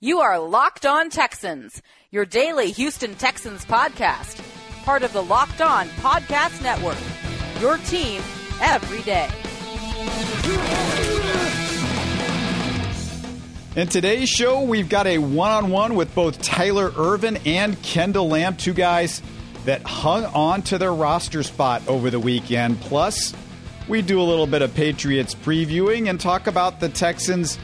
You are Locked On Texans, your daily Houston Texans podcast, part of the Locked On Podcast Network. Your team every day. In today's show, we've got a one on one with both Tyler Ervin and Kendall Lamm, two guys that hung on to their roster spot over the weekend. Plus, we do a little bit of Patriots previewing and talk about the Texans'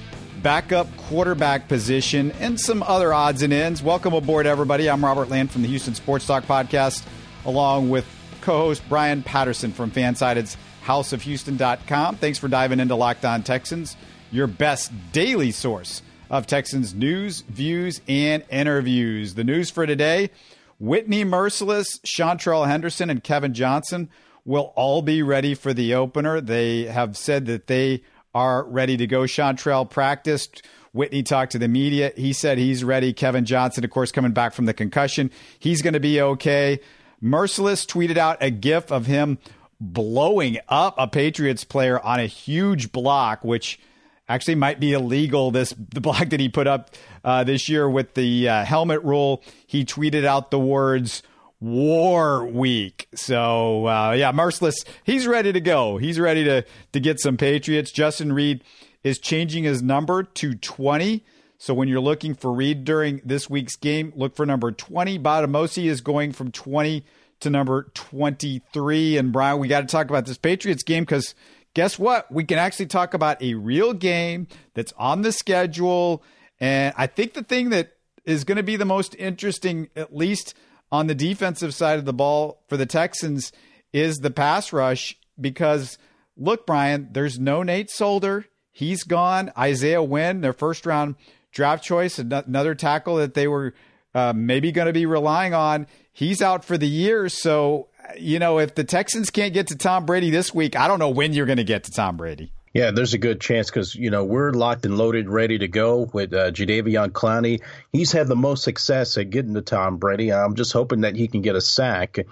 backup quarterback position and some other odds and ends. Welcome aboard, everybody. I'm Robert Land from the Houston Sports Talk Podcast, along with co host Brian Patterson from Fansided's houseofhouston.com. Thanks for diving into Locked On Texans, your best daily source of Texans news, views, and interviews. The news for today Whitney Mercilus, Seantrel Henderson, and Kevin Johnson will all be ready for the opener. They have said that they are ready to go. Seantrel practiced. Whitney talked to the media. He said he's ready. Kevin Johnson, of course, coming back from the concussion. He's going to be okay. Mercilus tweeted out a gif of him blowing up a Patriots player on a huge block, which actually might be illegal. This the block that he put up uh, this year with the uh, helmet rule. He tweeted out the words War Week. So uh, yeah, Mercilus, he's ready to go. He's ready to to get some Patriots. Justin Reid is changing his number to twenty. So when you're looking for Reid during this week's game, look for number twenty. Bademosi is going from twenty to number twenty three. And Brian, we got to talk about this Patriots game because guess what? We can actually talk about a real game that's on the schedule. And I think the thing that is going to be the most interesting, at least on the defensive side of the ball for the Texans is the pass rush because look, Brian, there's no Nate Solder. He's gone. Isaiah Wynn, their first round draft choice, another tackle that they were uh, maybe going to be relying on. He's out for the year. So, you know, if the Texans can't get to Tom Brady this week, I don't know when you're going to get to Tom Brady. Yeah, there's a good chance because you know we're locked and loaded, ready to go with uh, Jadeveon Clowney. He's had the most success at getting to Tom Brady. I'm just hoping that he can get a sack. You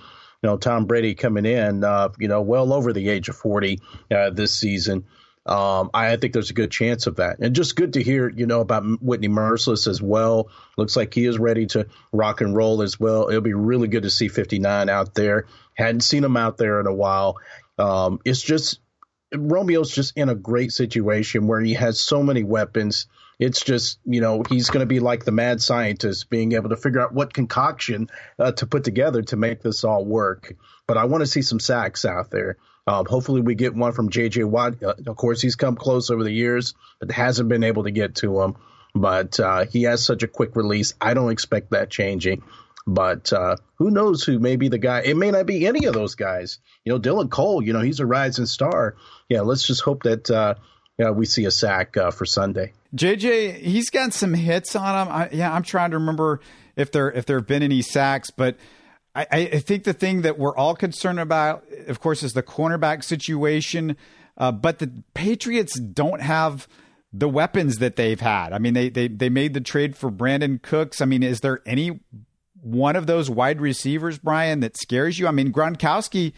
know, Tom Brady coming in, uh, you know, well over the age of 40 uh, this season. Um, I think there's a good chance of that, and just good to hear, you know, about Whitney Mercilus as well. Looks like he is ready to rock and roll as well. It'll be really good to see 59 out there. Hadn't seen him out there in a while. Um, it's just Romeo's just in a great situation where he has so many weapons. It's just, you know, he's going to be like the mad scientist, being able to figure out what concoction uh, to put together to make this all work. But I want to see some sacks out there. Um, hopefully, we get one from J.J. Watt. Uh, of course, he's come close over the years, but hasn't been able to get to him. But uh, he has such a quick release. I don't expect that changing. But uh, who knows who may be the guy? It may not be any of those guys. You know, Dylan Cole. You know, he's a rising star. Yeah, let's just hope that uh, yeah, we see a sack uh, for Sunday. JJ, he's got some hits on him. I, yeah, I'm trying to remember if there if there have been any sacks, but I, I think the thing that we're all concerned about, of course, is the cornerback situation. Uh, but the Patriots don't have the weapons that they've had. I mean, they they they made the trade for Brandin Cooks. I mean, is there any one of those wide receivers, Brian, that scares you? I mean, Gronkowski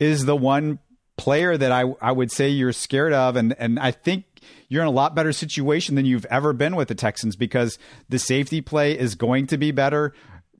is the one player that I, I would say you're scared of. And, and I think you're in a lot better situation than you've ever been with the Texans because the safety play is going to be better.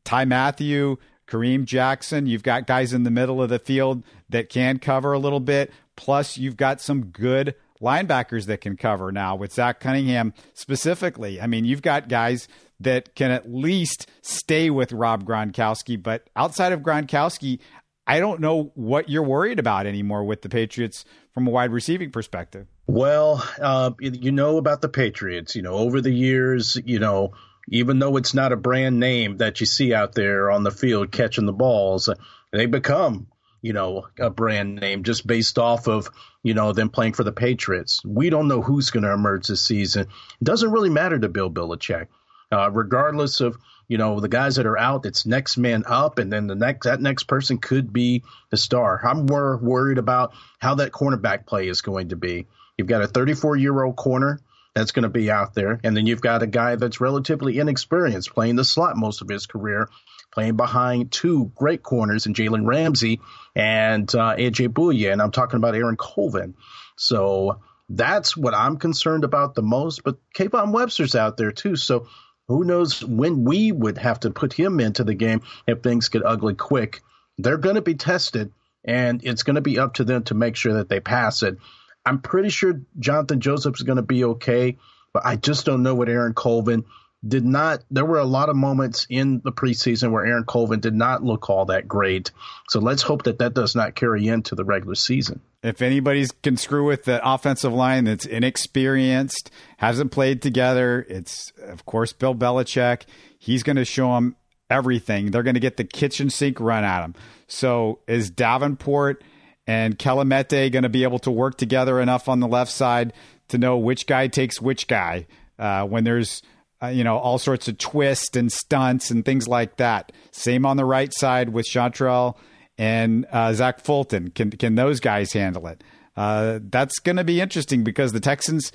Ty Mathieu, Kareem Jackson, you've got guys in the middle of the field that can cover a little bit. Plus, you've got some good linebackers that can cover now with Zach Cunningham specifically. I mean, you've got guys that can at least stay with Rob Gronkowski. But outside of Gronkowski, I don't know what you're worried about anymore with the Patriots from a wide receiving perspective. Well, uh, you know about the Patriots. You know, over the years, you know, even though it's not a brand name that you see out there on the field catching the balls, they become, you know, a brand name just based off of, you know, them playing for the Patriots. We don't know who's going to emerge this season. It doesn't really matter to Bill Belichick uh, regardless of you know the guys that are out. It's next man up, and then the next that next person could be the star. I'm more worried about how that cornerback play is going to be. You've got a 34 year old corner that's going to be out there, and then you've got a guy that's relatively inexperienced playing the slot most of his career. Playing behind two great corners in Jalen Ramsey and uh, AJ Bouye, and I'm talking about Aaron Colvin. So that's what I'm concerned about the most. But Kayvon Webster's out there too, so Who knows when we would have to put him into the game if things get ugly quick? They're going to be tested, and it's going to be up to them to make sure that they pass it. I'm pretty sure Johnathan Joseph is going to be okay, but I just don't know what Aaron Colvin did not. There were a lot of moments in the preseason where Aaron Colvin did not look all that great. So let's hope that that does not carry into the regular season. If anybody's can screw with the offensive line that's inexperienced, hasn't played together, it's of course Bill Belichick. He's going to show them everything. They're going to get the kitchen sink run at them. So is Davenport and Kelemete going to be able to work together enough on the left side to know which guy takes which guy uh, when there's uh, you know, all sorts of twists and stunts and things like that. Same on the right side with Seantrel and uh, Zach Fulton. Can can those guys handle it? Uh, that's going to be interesting because the Texans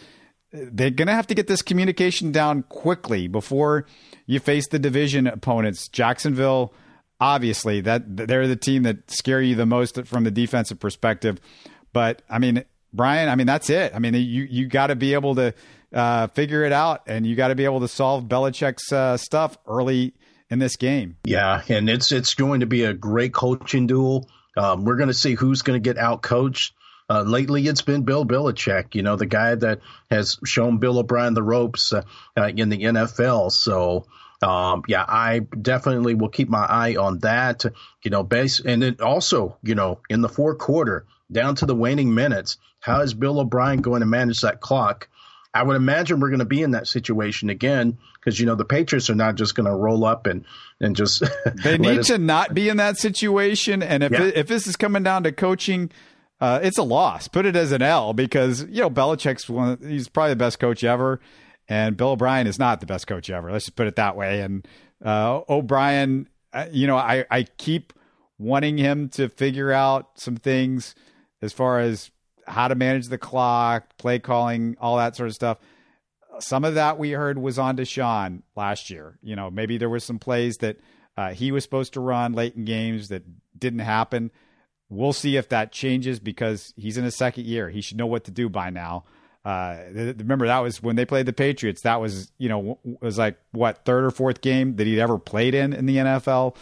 they're going to have to get this communication down quickly before you face the division opponents. Jacksonville, obviously, that they're the team that scare you the most from the defensive perspective. But I mean, Brian, I mean that's it. I mean, you you got to be able to uh, figure it out, and you got to be able to solve Belichick's uh, stuff early in this game. Yeah, and it's it's going to be a great coaching duel. Um, we're going to see who's going to get out coached. Uh, lately, it's been Bill Belichick, you know, the guy that has shown Bill O'Brien the ropes uh, uh, in the NFL. So, um, yeah, I definitely will keep my eye on that. You know, base and then also, you know, in the fourth quarter, down to the waning minutes, how is Bill O'Brien going to manage that clock? I would imagine we're going to be in that situation again because you know the Patriots are not just going to roll up and and just. they need us... to not be in that situation, and if yeah. it, if this is coming down to coaching. Uh, it's a loss. Put it as an L because you know Belichick's one. He's probably the best coach ever, and Bill O'Brien is not the best coach ever. Let's just put it that way. And uh, O'Brien, uh, you know, I I keep wanting him to figure out some things as far as how to manage the clock, play calling, all that sort of stuff. Some of that we heard was on Deshaun last year. You know, maybe there were some plays that uh, he was supposed to run late in games that didn't happen. We'll see if that changes because he's in his second year. He should know what to do by now. Uh, remember that was when they played the Patriots. That was you know was like what third or fourth game that he'd ever played in in the NFL.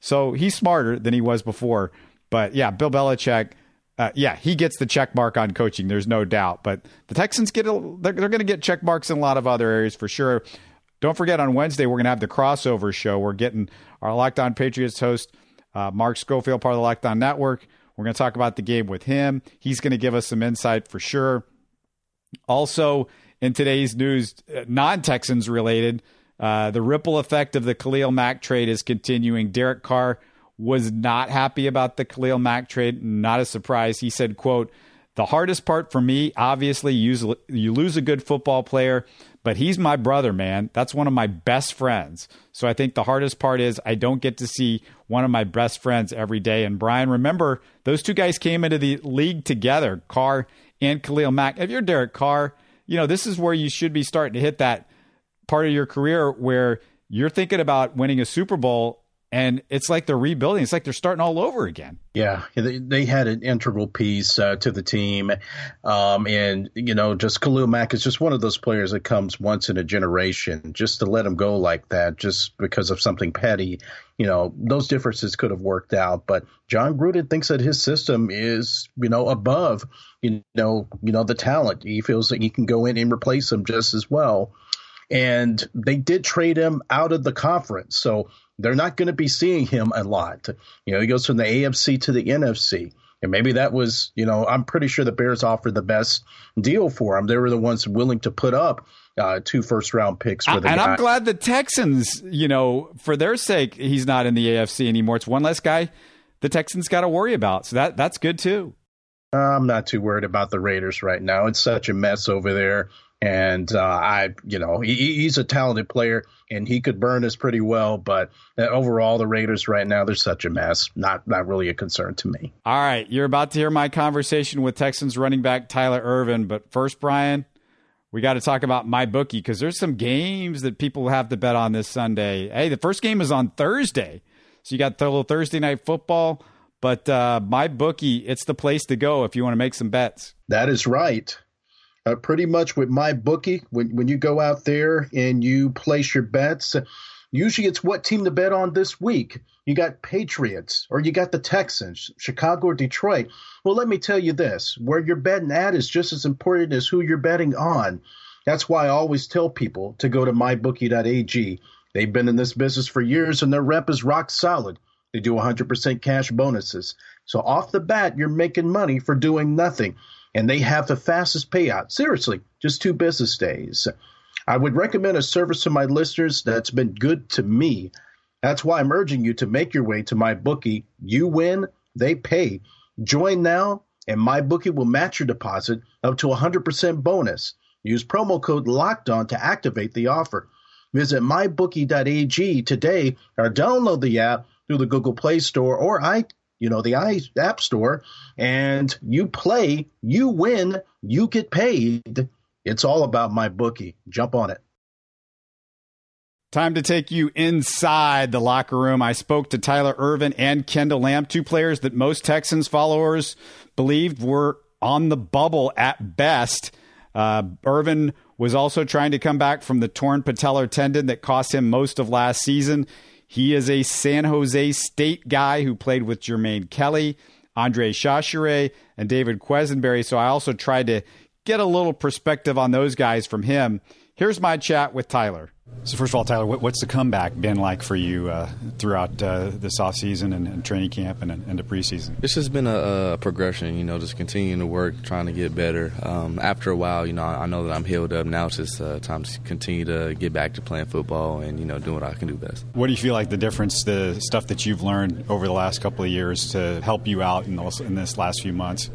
So he's smarter than he was before. But yeah, Bill Belichick uh, yeah, he gets the check mark on coaching. There's no doubt. But the Texans get a, they're, they're going to get check marks in a lot of other areas for sure. Don't forget on Wednesday we're going to have the crossover show. We're getting our Locked On Patriots host uh, Mark Schofield, part of the Locked On Network. We're going to talk about the game with him. He's going to give us some insight for sure. Also, in today's news, uh, non Texans related, uh, the ripple effect of the Khalil Mack trade is continuing. Derek Carr was not happy about the Khalil Mack trade. Not a surprise. He said, quote, the hardest part for me, obviously, you, lose a good football player, but he's my brother, man. That's one of my best friends. So I think the hardest part is I don't get to see one of my best friends every day. And Brian, remember, those two guys came into the league together, Carr and Khalil Mack. If you're Derek Carr, you know, this is where you should be starting to hit that part of your career where you're thinking about winning a Super Bowl and it's like they're rebuilding. It's like they're starting all over again. Yeah, they, they had an integral piece uh, to the team, um, and you know, just Khalil Mack is just one of those players that comes once in a generation. Just to let him go like that, just because of something petty, you know, those differences could have worked out. But Jon Gruden thinks that his system is, you know, above, you know, you know, the talent. He feels that he can go in and replace him just as well and they did trade him out of the conference. So they're not going to be seeing him a lot. You know, he goes from the AFC to the NFC. And maybe that was, you know, I'm pretty sure the Bears offered the best deal for him. They were the ones willing to put up uh, two first round picks for the And guy. I'm glad the Texans, you know, for their sake, he's not in the AFC anymore. It's one less guy the Texans got to worry about. So that that's good too. I'm not too worried about the Raiders right now. It's such a mess over there. And uh, I, you know, he, he's a talented player and he could burn us pretty well. But uh, overall, the Raiders right now they're such a mess. Not not really a concern to me. All right, you're about to hear my conversation with Texans running back Tyler Ervin. But first, Brian, we got to talk about my bookie because there's some games that people have to bet on this Sunday. Hey, the first game is on Thursday, so you got the little Thursday night football. But uh, my bookie, it's the place to go if you want to make some bets. That is right. Uh, pretty much with my bookie. When when you go out there and you place your bets, usually it's what team to bet on this week. You got Patriots or you got the Texans, Chicago or Detroit. Well, let me tell you this: where you're betting at is just as important as who you're betting on. That's why I always tell people to go to mybookie.ag. They've been in this business for years and their rep is rock solid. They do 100% cash bonuses. So off the bat, you're making money for doing nothing. And they have the fastest payout. Seriously, just two business days. I would recommend a service to my listeners that's been good to me. That's why I'm urging you to make your way to my bookie. You win, they pay. Join now, and my bookie will match your deposit up to 100% bonus. Use promo code Locked On to activate the offer. Visit mybookie.ag today or download the app through the Google Play Store or i you know the i App Store, and you play, you win, you get paid. It's all about my bookie. Jump on it. Time to take you inside the locker room. I spoke to Tyler Ervin and Kendall Lamm, two players that most Texans followers believed were on the bubble at best. Uh, Ervin was also trying to come back from the torn patellar tendon that cost him most of last season. He is a San Jose State guy who played with Jermaine Kelly, Andre Chachere, and David Quessenberry. So I also tried to get a little perspective on those guys from him. Here's my chat with Tyler. So first of all, Tyler, what's the comeback been like for you uh, throughout uh, this offseason and, and training camp and, and the preseason? It's just been a, a, progression, you know, just continuing to work, trying to get better. Um, after a while, you know, I know that I'm healed up. Now it's just uh, time to continue to get back to playing football and, you know, doing what I can do best. What do you feel like the difference, the stuff that you've learned over the last couple of years to help you out in, those, in this last few months?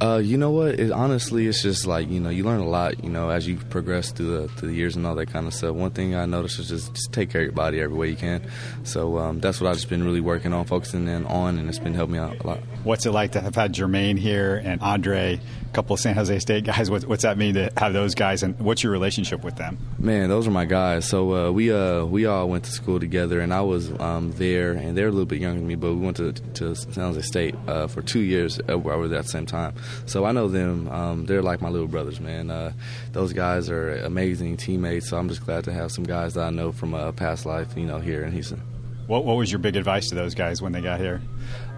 Uh, you know what? It, honestly, it's just like you know, you learn a lot. You know, as you progress through the through the years and all that kind of stuff. One thing I noticed is just, just take care of your body every way you can. So um, that's what I've just been really working on, focusing in on, and it's been helping me out a lot. What's it like to have had Jermaine here and Andre, a couple of San Jose State guys? What, what's that mean to have those guys, and what's your relationship with them? Man, those are my guys. So uh, we uh, we all went to school together, and I was um, there, and they're a little bit younger than me, but we went to to San Jose State uh, for two years. Uh, where I was at the same time, so I know them. Um, they're like my little brothers, man. Uh, those guys are amazing teammates. So I'm just glad to have some guys that I know from a past life, you know, here in Houston. What, what was your big advice to those guys when they got here?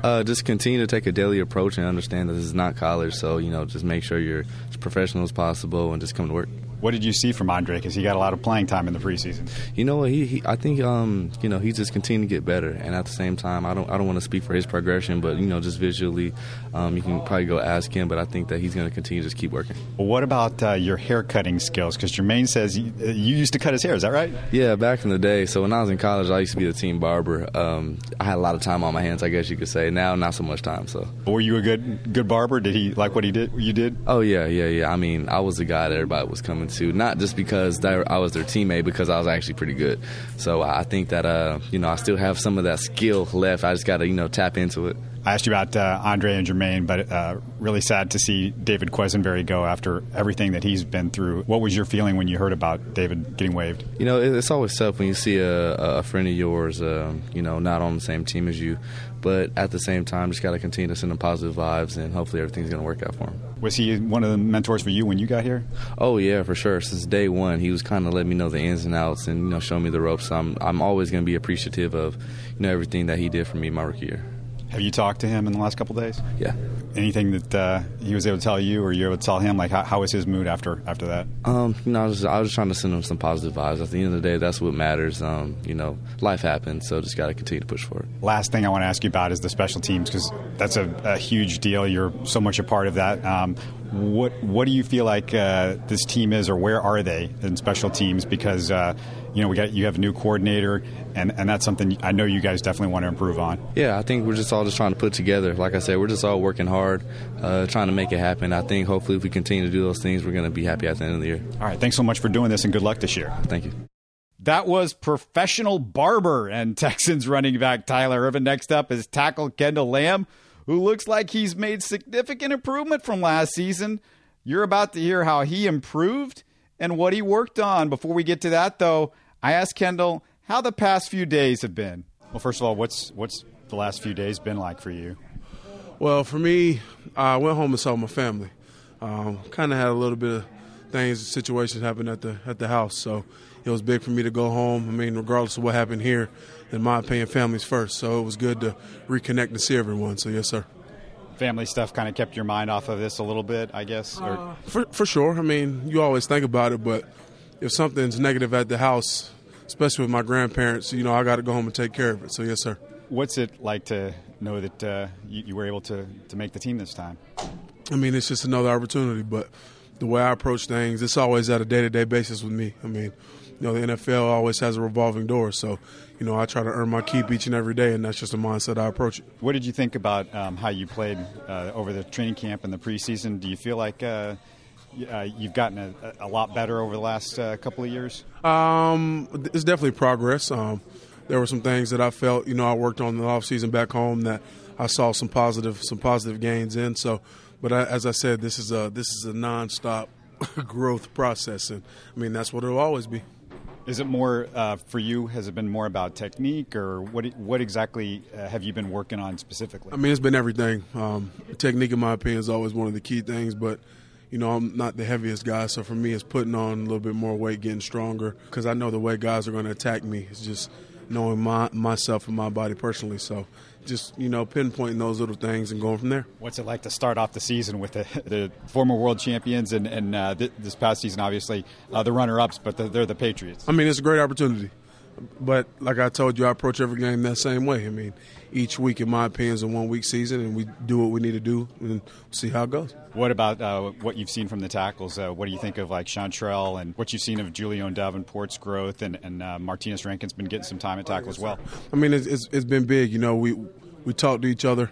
Uh, just continue to take a daily approach and understand that this is not college. So you know, just make sure you're as professional as possible and just come to work. What did you see from Andre? Because he got a lot of playing time in the preseason. You know? He, he, I think, um, you know, he's just continuing to get better. And at the same time, I don't, I don't want to speak for his progression, but you know, just visually, um, you can probably go ask him. But I think that he's going to continue to just keep working. Well, what about uh, your hair cutting skills? Because Jermaine says you, you, used to cut his hair. Is that right? Yeah, back in the day. So when I was in college, I used to be the team barber. Um, I had a lot of time on my hands, I guess you could say. Now, not so much time. So. Were you a good, good barber? Did he like what he did? You did? Oh yeah, yeah, yeah. I mean, I was the guy that everybody was coming to, not just because because I was their teammate because I was actually pretty good. So I think that uh, you know I still have some of that skill left. I just got to you know tap into it. I asked you about uh, Andre and Jermaine, but uh, really sad to see David Quessenberry go after everything that he's been through. What was your feeling when you heard about David getting waived? You know, it's always tough when you see a, a friend of yours, um, you know, not on the same team as you. But at the same time, just got to continue to send him positive vibes, and hopefully everything's going to work out for him. Was he one of the mentors for you when you got here? Oh yeah, for sure. Since day one, he was kind of letting me know the ins and outs, and you know, showing me the ropes. So I'm I'm always going to be appreciative of you know everything that he did for me my rookie year. Have you talked to him in the last couple days? Yeah. Anything that uh, he was able to tell you, or you able to tell him? Like, how, how was his mood after after that? Um, you know, I was, I was trying to send him some positive vibes. At the end of the day, that's what matters. Um, you know, life happens, so just got to continue to push forward. Last thing I want to ask you about is the special teams because that's a, a, huge deal. You're so much a part of that. Um, what what do you feel like uh, this team is, or where are they in special teams? Because uh, you know we got you have a new coordinator, and, and that's something I know you guys definitely want to improve on. Yeah, I think we're just all just trying to put together. Like I said, we're just all working hard, uh, trying to make it happen. I think hopefully if we continue to do those things, we're going to be happy at the end of the year. All right, thanks so much for doing this, and good luck this year. Thank you. That was professional barber and Texans running back Tyler Ervin. Next up is tackle Kendall Lamm, who looks like he's made significant improvement from last season. You're about to hear how he improved and what he worked on. Before we get to that, though, I asked Kendall how the past few days have been. Well, first of all, what's what's the last few days been like for you? Well, for me, I went home and saw my family. Um, kind of had a little bit of things, situations happen at the at the house. So it was big for me to go home. I mean, regardless of what happened here, in my opinion, family's first. So it was good to reconnect and see everyone. So yes, sir. Family stuff kind of kept your mind off of this a little bit, I guess. Uh, for for sure. I mean, you always think about it, but if something's negative at the house, especially with my grandparents, you know, I got to go home and take care of it. So yes, sir. What's it like to know that uh, you, you were able to to make the team this time? I mean, it's just another opportunity, but the way I approach things, it's always at a day to day basis with me. I mean, you know, the NFL always has a revolving door, so you know, I try to earn my keep each and every day, and that's just a mindset I approach it. What did you think about um, how you played uh, over the training camp and the preseason? Do you feel like uh, uh, you've gotten a, a, lot better over the last uh, couple of years? Um, it's definitely progress. Um, there were some things that I felt, you know, I worked on the off season back home that I saw some positive, some positive gains in. So but I, as I said, this is a this is a nonstop growth process, and I mean that's what it'll always be. Is it more uh, for you? Has it been more about technique, or what? What exactly uh, have you been working on specifically? I mean, it's been everything. Um, technique, in my opinion, is always one of the key things. But you know, I'm not the heaviest guy, so for me, it's putting on a little bit more weight, getting stronger, because I know the way guys are going to attack me. It's just knowing my myself and my body personally. So just you know pinpointing those little things and going from there. What's it like to start off the season with the, the former world champions and, and uh, th- this past season, obviously uh, the runner-ups, but the, they're the Patriots. I mean, it's a great opportunity, but like I told you, I approach every game that same way. I mean, each week, in my opinion, is a one-week season, and we do what we need to do and see how it goes. What about uh, what you've seen from the tackles? Uh, what do you think of like Seantrel and what you've seen of Julian Davenport's growth and, and uh, Martinez Rankin's been getting some time at tackle as well? I mean, it's, it's, it's been big. You know, we we talk to each other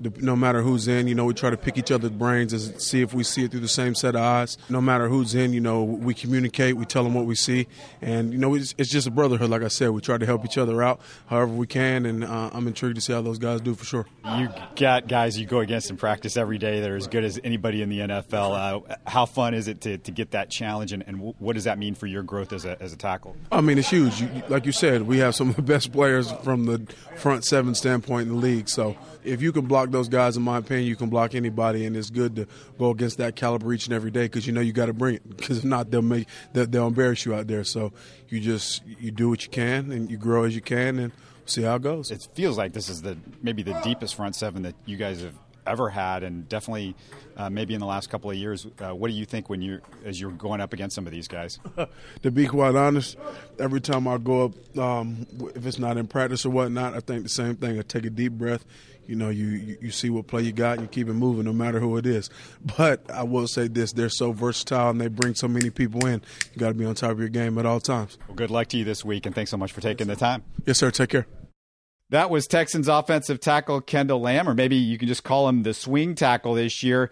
no matter who's in, you know, we try to pick each other's brains and see if we see it through the same set of eyes. No matter who's in, you know, we communicate, we tell them what we see, and you know, it's, it's just a brotherhood. Like I said, we try to help each other out however we can, and uh, I'm intrigued to see how those guys do for sure. You got guys you go against in practice every day that are as good as anybody in the NFL. Uh, how fun is it to, to get that challenge, and, and, what does that mean for your growth as a, as a tackle? I mean, it's huge. You, like you said, we have some of the best players from the front seven standpoint in the league, so if you can block those guys, in my opinion, you can block anybody, and it's good to go against that caliber each and every day because you know you got to bring it. Because if not, they'll make they'll, they'll embarrass you out there. So you just you do what you can and you grow as you can and see how it goes. It feels like this is the maybe the deepest front seven that you guys have ever had, and definitely uh, maybe in the last couple of years. Uh, what do you think when you as you're going up against some of these guys? to be quite honest, every time I go up, um, if it's not in practice or whatnot, I think the same thing. I take a deep breath. You know, you, you, see what play you got and you keep it moving no matter who it is. But I will say this: they're so versatile and they bring so many people in. You got to be on top of your game at all times. Well, good luck to you this week, and thanks so much for taking the time. Yes, sir. Take care. That was Texans offensive tackle Kendall Lamm, or maybe you can just call him the swing tackle this year.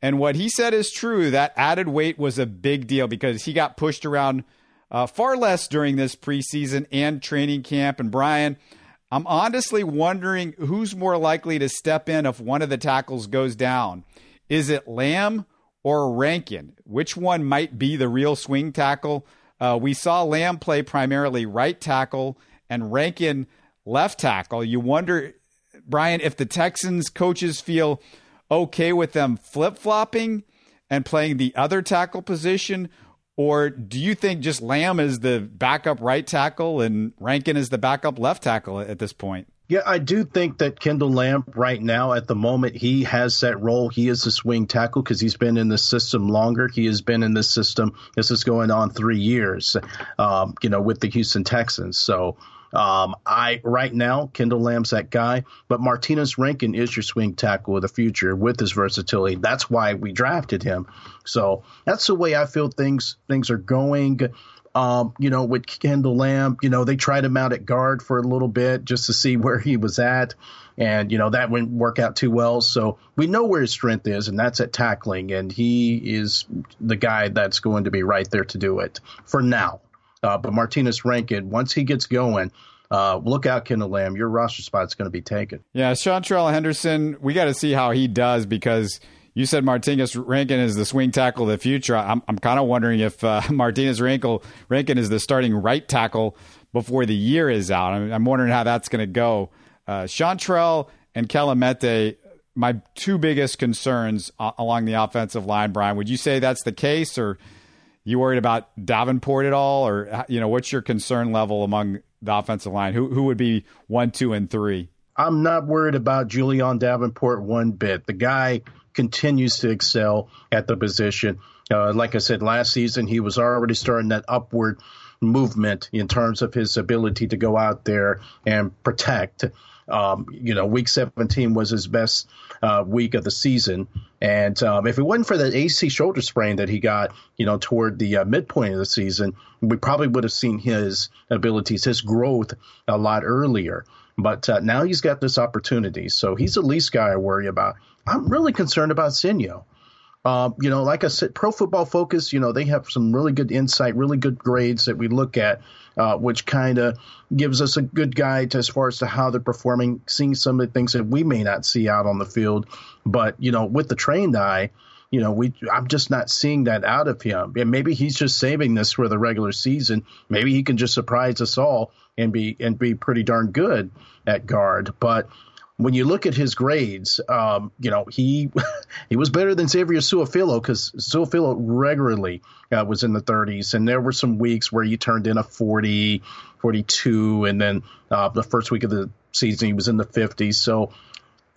And what he said is true. That added weight was a big deal because he got pushed around uh, far less during this preseason and training camp. And Brian, I'm honestly wondering who's more likely to step in if one of the tackles goes down. Is it Lamm or Rankin? Which one might be the real swing tackle? Uh, we saw Lamm play primarily right tackle and Rankin left tackle. You wonder, Brian, if the Texans coaches feel okay with them flip flopping and playing the other tackle position? Or do you think just Lamm is the backup right tackle and Rankin is the backup left tackle at this point? Yeah, I do think that Kendall Lamm right now at the moment he has that role. He is a swing tackle because he's been in the system longer. He has been in this system. This is going on three years, um, you know, with the Houston Texans. So um, I right now, Kendall Lamm's that guy, but Martinez Rankin is your swing tackle of the future with his versatility. That's why we drafted him. So that's the way I feel things things are going. Um, you know, with Kendall Lamm, you know, they tried him out at guard for a little bit just to see where he was at. And, you know, that wouldn't work out too well. So we know where his strength is, and that's at tackling. And he is the guy that's going to be right there to do it for now. Uh, but Martinez Rankin, once he gets going, uh, look out, Kendall Lamm. Your roster spot's going to be taken. Yeah, Seantrel Henderson, we got to see how he does because you said Martinez Rankin is the swing tackle of the future. I'm, I'm kind of wondering if uh, Martinez Rankin, Rankin is the starting right tackle before the year is out. I'm, I'm wondering how that's going to go. Uh, and Kelemete, my two biggest concerns uh, along the offensive line, Brian. Would you say that's the case, or You worried about Davenport at all, or you know, what's your concern level among the offensive line? Who who would be one, two, and three? I'm not worried about Julian Davenport one bit. The guy continues to excel at the position. Uh, like I said, last season he was already starting that upward movement in terms of his ability to go out there and protect. Um, you know, week 17 was his best uh, week of the season. And um, if it wasn't for that AC shoulder sprain that he got, you know, toward the uh, midpoint of the season, we probably would have seen his abilities, his growth a lot earlier. But uh, now he's got this opportunity. So he's the least guy I worry about. I'm really concerned about Senio. Uh, you know, like I said, Pro Football Focus, you know, they have some really good insight, really good grades that we look at, uh, which kind of gives us a good guide as far as to how they're performing, seeing some of the things that we may not see out on the field. But, you know, with the trained eye, you know, we I'm just not seeing that out of him. And maybe he's just saving this for the regular season. Maybe he can just surprise us all and be and be pretty darn good at guard. But when you look at his grades, um, you know he he was better than Xavier Su'a-Filo because Su'a-Filo regularly uh, was in the 30s, and there were some weeks where he turned in a 40, 42, and then uh, the first week of the season he was in the 50s. So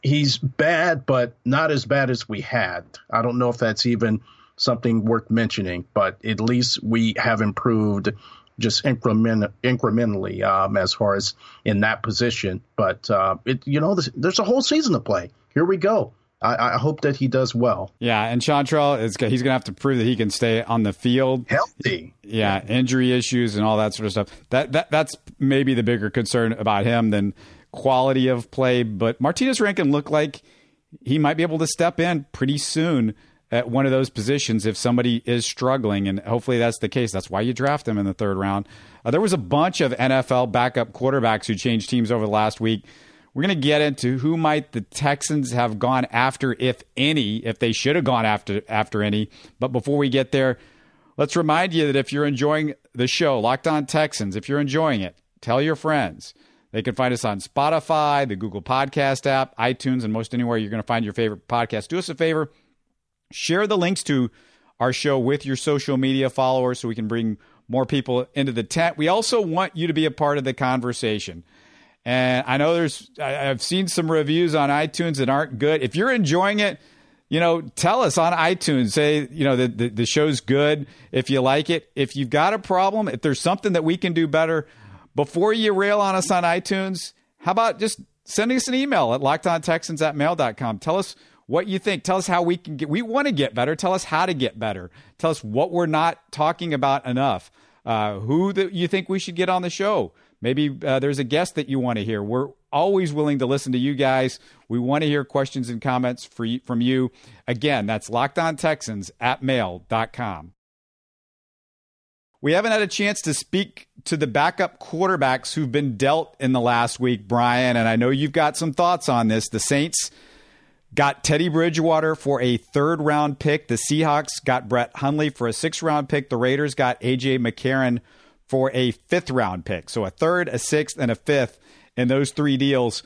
he's bad, but not as bad as we had. I don't know if that's even something worth mentioning, but at least we have improved just increment, incrementally um, as far as in that position. But uh, it, you know, there's a whole season to play. Here we go. I, I hope that he does well. Yeah, and Seantrel is he's going to have to prove that he can stay on the field healthy. Yeah, injury issues and all that sort of stuff. That that that's maybe the bigger concern about him than quality of play. But Martinez Rankin looked like he might be able to step in pretty soon at one of those positions if somebody is struggling, and hopefully that's the case. That's why you draft them in the third round. Uh, there was a bunch of NFL backup quarterbacks who changed teams over the last week. We're going to get into who might the Texans have gone after, if any, if they should have gone after after any. But before we get there, let's remind you that if you're enjoying the show, Locked On Texans, if you're enjoying it, tell your friends. They can find us on Spotify, the Google Podcast app, iTunes, and most anywhere you're going to find your favorite podcast. Do us a favor Share the links to our show with your social media followers so we can bring more people into the tent. We also want you to be a part of the conversation. And I know there's, I've seen some reviews on iTunes that aren't good. If you're enjoying it, you know, tell us on iTunes. Say, you know, the, the, the show's good. If you like it, if you've got a problem, if there's something that we can do better, before you rail on us on iTunes, how about just sending us an email at lockedontexans at mail.com? Tell us what you think. Tell us how we can get. We want to get better. Tell us how to get better. Tell us what we're not talking about enough. Uh, who that you think we should get on the show. Maybe uh, there's a guest that you want to hear. We're always willing to listen to you guys. We want to hear questions and comments for from you. Again, that's lockedontexans at mail.com. We haven't had a chance to speak to the backup quarterbacks who've been dealt in the last week, Brian, and I know you've got some thoughts on this. The Saints got Teddy Bridgewater for a third round pick. The Seahawks got Brett Hundley for a sixth round pick. The Raiders got AJ McCarron for a fifth round pick. So a third, a sixth, and a fifth in those three deals.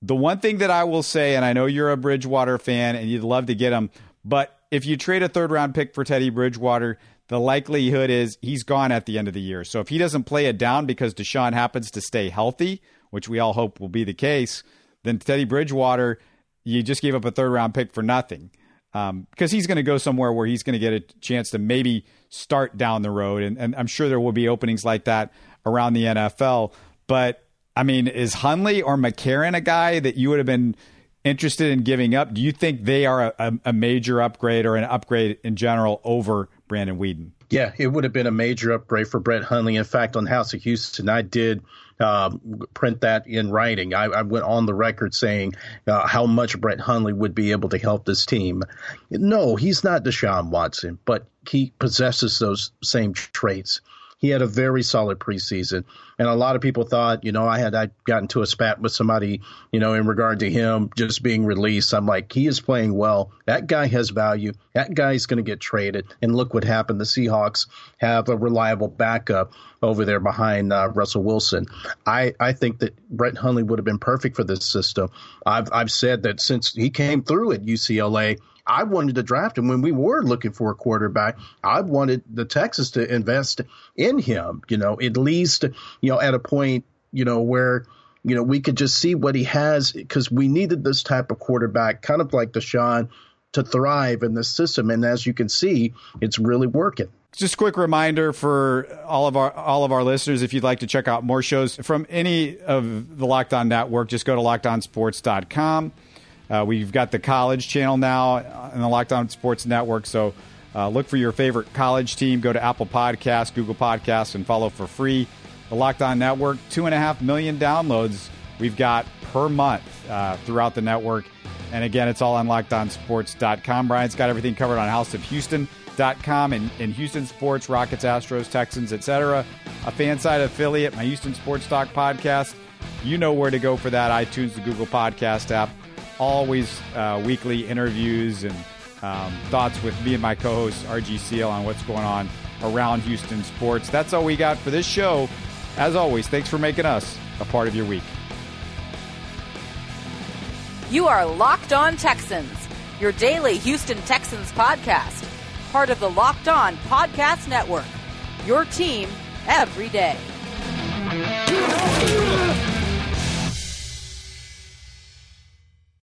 The one thing that I will say, and I know you're a Bridgewater fan and you'd love to get him, but if you trade a third round pick for Teddy Bridgewater, the likelihood is he's gone at the end of the year. So if he doesn't play it down because Deshaun happens to stay healthy, which we all hope will be the case, then Teddy Bridgewater – you just gave up a third round pick for nothing because um, he's going to go somewhere where he's going to get a chance to maybe start down the road. And, and, I'm sure there will be openings like that around the NFL. But I mean, is Hundley or McCarron a guy that you would have been interested in giving up? Do you think they are a, a major upgrade or an upgrade in general over Brandon Weeden? Yeah, it would have been a major upgrade for Brett Hundley. In fact, on House of Houston, I did uh, print that in writing. I, I, went on the record saying uh, how much Brett Hundley would be able to help this team. No, he's not Deshaun Watson, but he possesses those same traits he had a very solid preseason. And a lot of people thought, you know, I had I got into a spat with somebody, you know, in regard to him just being released. I'm like, he is playing well. That guy has value. That guy's going to get traded. And look what happened. The Seahawks have a reliable backup over there behind uh, Russell Wilson. I, I think that Brett Hundley would have been perfect for this system. I've I've said that since he came through at UCLA, I wanted to draft him when we were looking for a quarterback. I wanted the Texas to invest in him, you know, at least, you know, at a point, you know, where, you know, we could just see what he has because we needed this type of quarterback, kind of like Deshaun, to thrive in this system. And as you can see, it's really working. Just a quick reminder for all of our all of our listeners, if you'd like to check out more shows from any of the Locked On Network, just go to lockedonsports.com. Uh, we've got the college channel now in the Locked On Sports Network, so uh, look for your favorite college team. Go to Apple Podcasts, Google Podcasts, and follow for free. The Locked On Network, two and a half million downloads we've got per month uh, throughout the network. And again, it's all on lockedonsports.com. Brian's got everything covered on House of Houston com and, and Houston sports, Rockets, Astros, Texans, etc. A fan side affiliate, my Houston Sports Talk podcast. You know where to go for that. iTunes, the Google Podcast app. Always uh, weekly interviews and um, thoughts with me and my co-host RG Seal on what's going on around Houston sports. That's all we got for this show. As always, thanks for making us a part of your week. You are Locked On Texans, your daily Houston Texans podcast part of the Locked On Podcast Network. Your team every day.